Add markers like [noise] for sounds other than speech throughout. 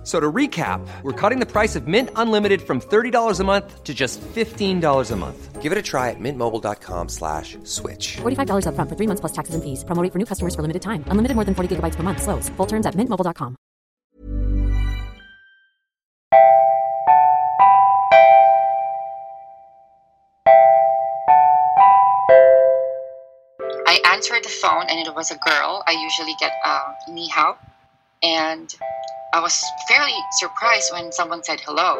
F- So to recap, we're cutting the price of Mint Unlimited from $30 a month to just $15 a month. Give it a try at mintmobile.com slash switch. $45 upfront for three months plus taxes and fees. Promo rate for new customers for limited time. Unlimited more than 40 gigabytes per month. Slows. Full terms at mintmobile.com. I answered the phone and it was a girl. I usually get uh, ni hao. And I was fairly surprised when someone said hello.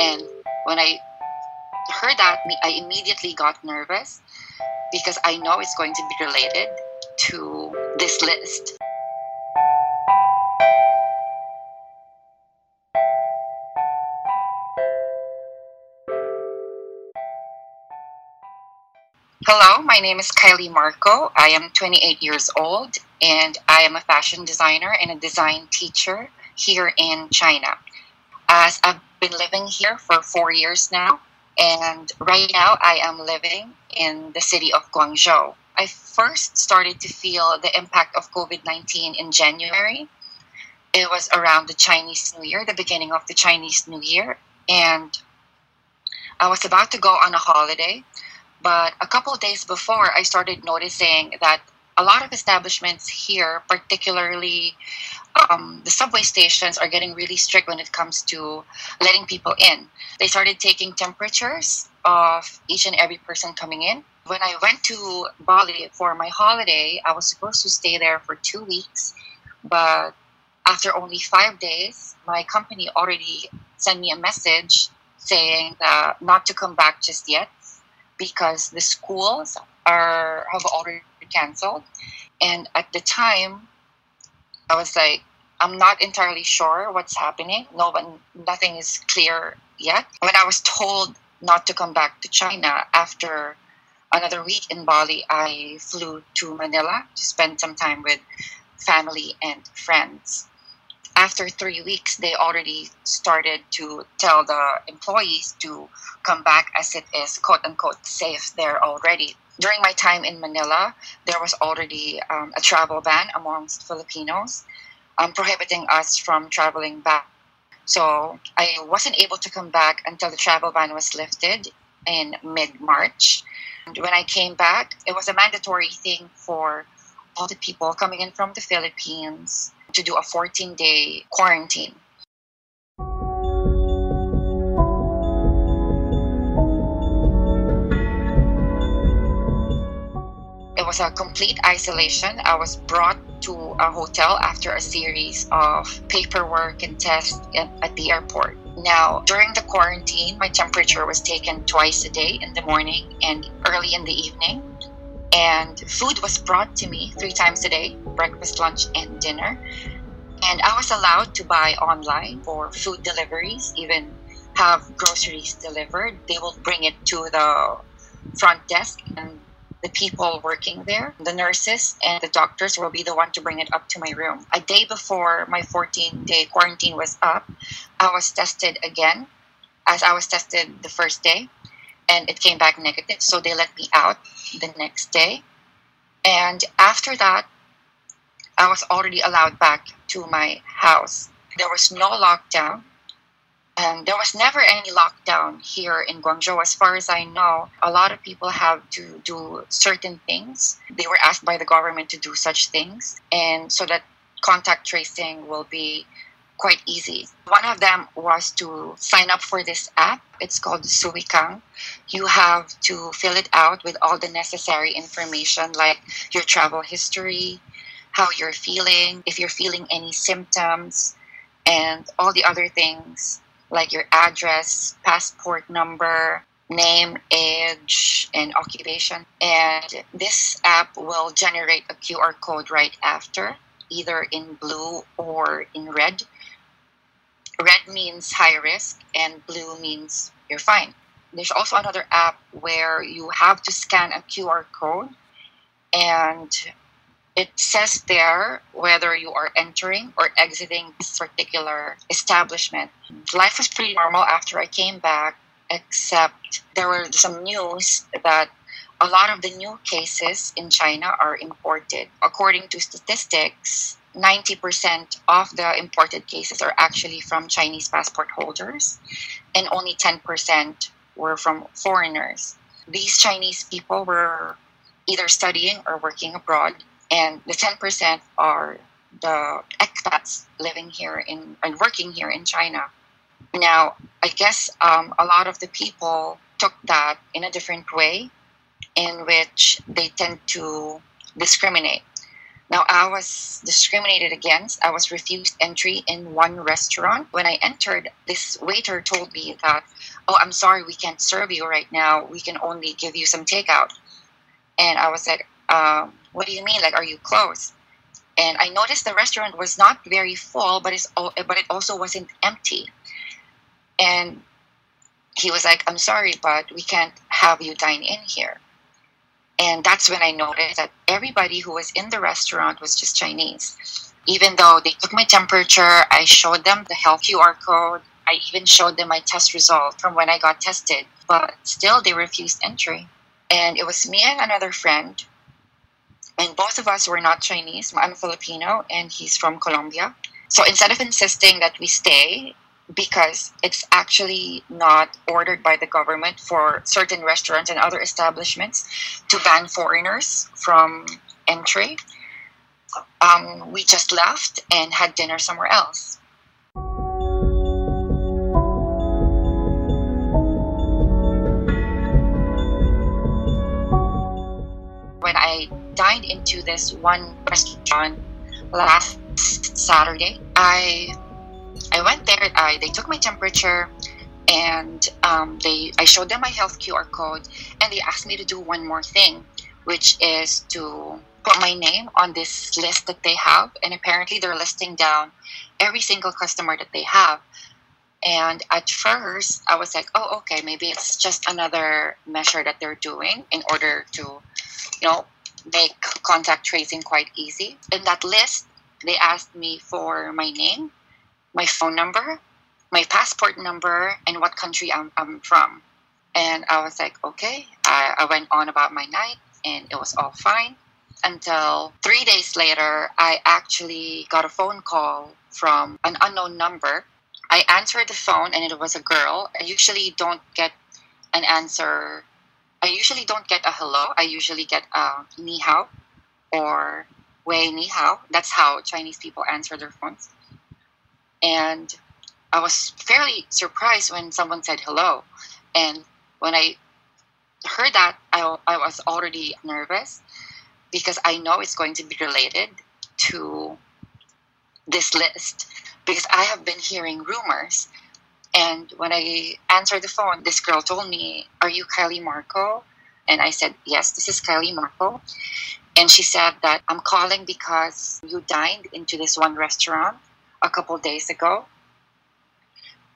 And when I heard that, I immediately got nervous because I know it's going to be related to this list. Hello, my name is Kylie Marco. I am 28 years old and I am a fashion designer and a design teacher here in China. As I've been living here for four years now, and right now I am living in the city of Guangzhou. I first started to feel the impact of COVID 19 in January. It was around the Chinese New Year, the beginning of the Chinese New Year, and I was about to go on a holiday but a couple of days before, I started noticing that a lot of establishments here, particularly um, the subway stations, are getting really strict when it comes to letting people in. They started taking temperatures of each and every person coming in. When I went to Bali for my holiday, I was supposed to stay there for two weeks, but after only five days, my company already sent me a message saying that not to come back just yet because the schools are have already canceled. And at the time i was like i'm not entirely sure what's happening. No one nothing is clear yet. When i was told not to come back to china after another week in bali i flew to manila to spend some time with family and friends after three weeks, they already started to tell the employees to come back as it is quote unquote safe there already. During my time in Manila, there was already um, a travel ban amongst Filipinos um, prohibiting us from traveling back. So I wasn't able to come back until the travel ban was lifted in mid March. And when I came back, it was a mandatory thing for all the people coming in from the Philippines to do a 14 day quarantine. It was a complete isolation. I was brought to a hotel after a series of paperwork and tests at, the airport. Now, during the quarantine, my temperature was taken twice a day in the morning and early in the evening and food was brought to me three times a day breakfast lunch and dinner. And i was allowed to buy online for food deliveries even have groceries delivered. They will bring it to the front desk and the people working there the nurses and the doctors will be the one to bring it up to my room. A day before my 14 day quarantine was up i was tested again as i was tested the first day and it came back negative. So they let me out the next day. And after that, I was already allowed back to my house. There was no lockdown. And there was never any lockdown here in Guangzhou. As far as I know, a lot of people have to do certain things. They were asked by the government to do such things. And so that contact tracing will be quite easy. One of them was to sign up for this app. It's called Suikang. You have to fill it out with all the necessary information like your travel history, how you're feeling, if you're feeling any symptoms, and all the other things like your address, passport number, name, age, and occupation. And this app will generate a QR code right after, either in blue or in red. Red means high risk, and blue means you're fine. There's also another app where you have to scan a QR code, and it says there whether you are entering or exiting this particular establishment. Life was pretty normal after I came back, except there were some news that a lot of the new cases in China are imported. According to statistics, 90% of the imported cases are actually from Chinese passport holders, and only 10% were from foreigners. These Chinese people were either studying or working abroad, and the 10% are the expats living here in and working here in China. Now, I guess um, a lot of the people took that in a different way, in which they tend to discriminate. Now, I was discriminated against. I was refused entry in one restaurant. When I entered, this waiter told me that, Oh, I'm sorry, we can't serve you right now. We can only give you some takeout. And I was like, um, What do you mean? Like, are you closed? And I noticed the restaurant was not very full, but it's but it also wasn't empty. And he was like, "I'm sorry, but we can't have you dine in here." And that's when I noticed that everybody who was in the restaurant was just Chinese. Even though they took my temperature, I showed them the health QR code. I even showed them my test result from when I got tested, but still they refused entry. And it was me and another friend, and both of us were not Chinese. I'm a Filipino, and he's from Colombia. So instead of insisting that we stay, because it's actually not ordered by the government for certain restaurants and other establishments to ban foreigners from entry. Um, we just left and had dinner somewhere else. When I dined into this one restaurant last Saturday, I I went there. I, they took my temperature, and um, they I showed them my health QR code, and they asked me to do one more thing, which is to put my name on this list that they have. And apparently, they're listing down every single customer that they have. And at first, I was like, oh, okay, maybe it's just another measure that they're doing in order to, you know, make contact tracing quite easy. In that list, they asked me for my name, my phone number, my passport number, and what country I'm, I'm from. And I was like, okay. I, I went on about my night, and it was all fine until three days later, I actually got a phone call from an unknown number. I answered the phone, and it was a girl. I usually don't get an answer. I usually don't get a hello. I usually get a ni hao or wei ni hao. That's how Chinese people answer their phones. And I was fairly surprised when someone said hello. And when I heard that, I, I was already nervous because I know it's going to be related to this list because I have been hearing rumors. And when I answered the phone, this girl told me, Are you Kylie Marco? And I said, Yes, this is Kylie Marco. And she said that I'm calling because you dined into this one restaurant a couple days ago.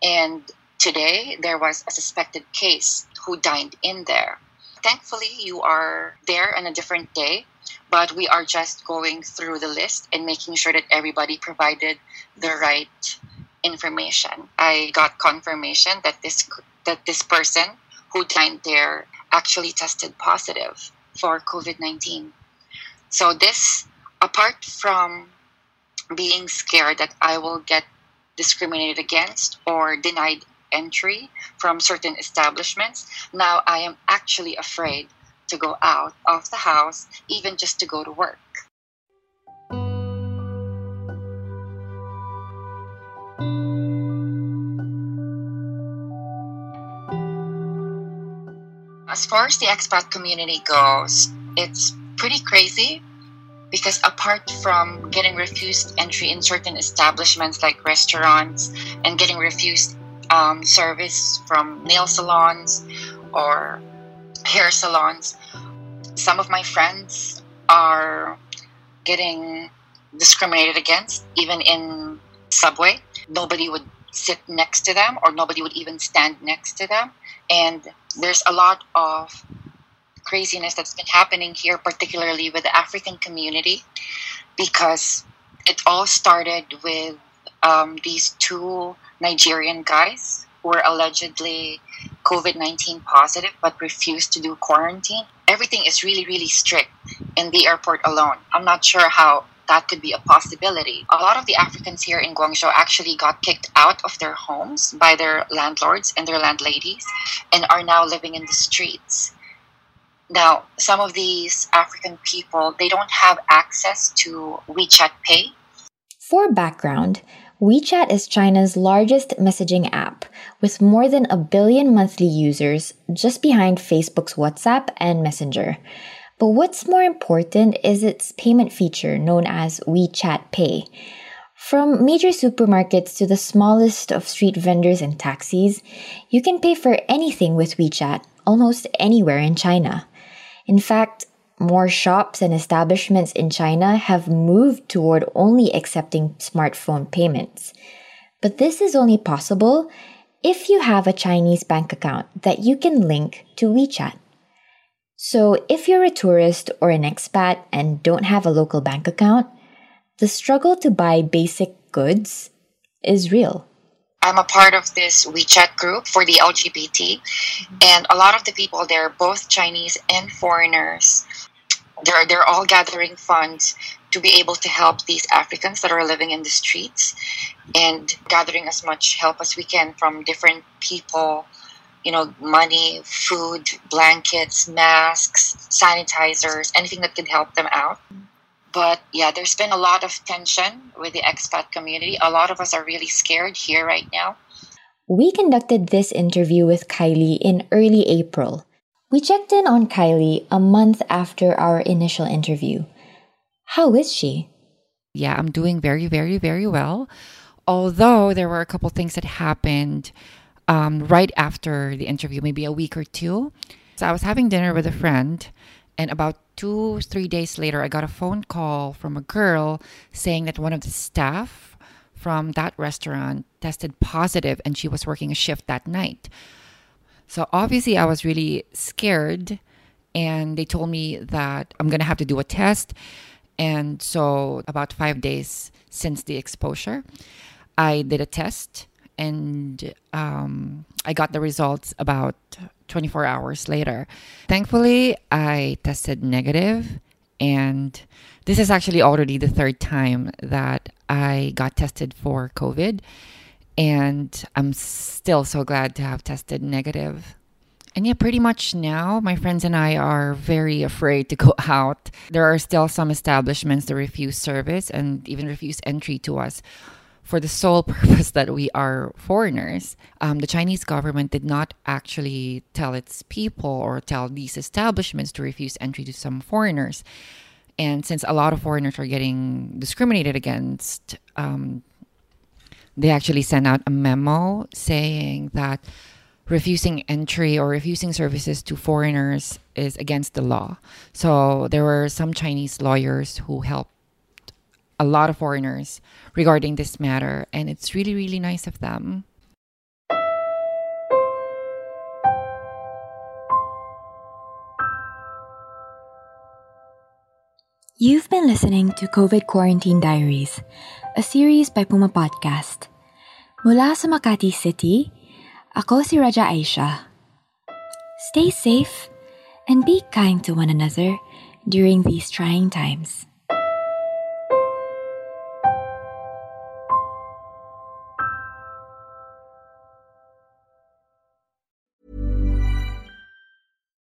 And today there was a suspected case who dined in there. Thankfully, you are there on a different day, but we are just going through the list and making sure that everybody provided the right information. I got confirmation that this that this person who dined there actually tested positive for COVID 19. So, this, apart from being scared that I will get discriminated against or denied entry from certain establishments, now I am actually afraid to go out of the house, even just to go to work. As far as the expat community goes, it's pretty crazy because apart from getting refused entry in certain establishments like restaurants and getting refused um, service from nail salons or hair salons, some of my friends are getting discriminated against, even in subway. Nobody would sit next to them or nobody would even stand next to them. And there's a lot of craziness that's been happening here, particularly with the African community, because it all started with um, these two Nigerian guys who were allegedly COVID 19 positive but refused to do quarantine. Everything is really, really strict in the airport alone. I'm not sure how that could be a possibility. A lot of the Africans here in Guangzhou actually got kicked out of their homes by their landlords and their landladies and are now living in the streets. Now, some of these African people, they don't have access to WeChat Pay. For background, WeChat is China's largest messaging app with more than a billion monthly users just behind Facebook's WhatsApp and Messenger. But what's more important is its payment feature known as WeChat Pay. From major supermarkets to the smallest of street vendors and taxis, you can pay for anything with WeChat almost anywhere in China. In fact, more shops and establishments in China have moved toward only accepting smartphone payments. But this is only possible if you have a Chinese bank account that you can link to WeChat. So, if you're a tourist or an expat and don't have a local bank account, the struggle to buy basic goods is real. I'm a part of this WeChat group for the LGBT, mm-hmm. and a lot of the people there, both Chinese and foreigners, they're they're all gathering funds to be able to help these Africans that are living in the streets, and gathering as much help as we can from different people you know, money, food, blankets, masks, sanitizers, anything that can help them out. Mm-hmm. But yeah, there's been a lot of tension with the expat community. A lot of us are really scared here right now. We conducted this interview with Kylie in early April. We checked in on Kylie a month after our initial interview. How is she? Yeah, I'm doing very, very, very well. Although there were a couple things that happened um, right after the interview, maybe a week or two. So I was having dinner with a friend, and about two, three days later, I got a phone call from a girl saying that one of the staff from that restaurant tested positive and she was working a shift that night. So obviously, I was really scared, and they told me that I'm gonna have to do a test. And so, about five days since the exposure, I did a test and um, I got the results about 24 hours later. Thankfully, I tested negative, and this is actually already the third time that I got tested for COVID, and I'm still so glad to have tested negative. And yeah, pretty much now, my friends and I are very afraid to go [laughs] out. There are still some establishments that refuse service and even refuse entry to us for the sole [laughs] purpose that we are foreigners. Um, the Chinese government did not actually tell its people or tell these establishments to refuse entry to some foreigners. And since a lot of foreigners are getting discriminated against, um, they actually sent out a memo saying that refusing entry or refusing services to foreigners is against the law. So there were some Chinese lawyers who helped a lot of foreigners regarding this matter, and it's really, really nice of them. You've been listening to COVID Quarantine Diaries, a series by Puma Podcast. Mula sa Makati City, ako si Raja Aisha. Stay safe and be kind to one another during these trying times.